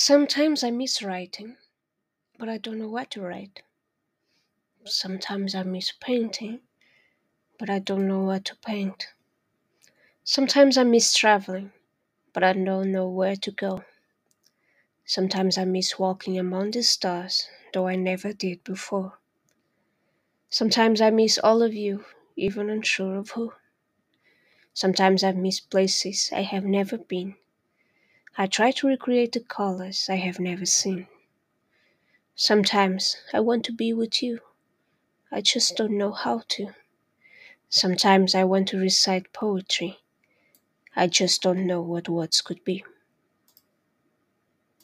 Sometimes I miss writing, but I don't know what to write. Sometimes I miss painting, but I don't know what to paint. Sometimes I miss traveling, but I don't know where to go. Sometimes I miss walking among the stars, though I never did before. Sometimes I miss all of you, even unsure of who. Sometimes I miss places I have never been. I try to recreate the colors I have never seen. Sometimes I want to be with you. I just don't know how to. Sometimes I want to recite poetry. I just don't know what words could be.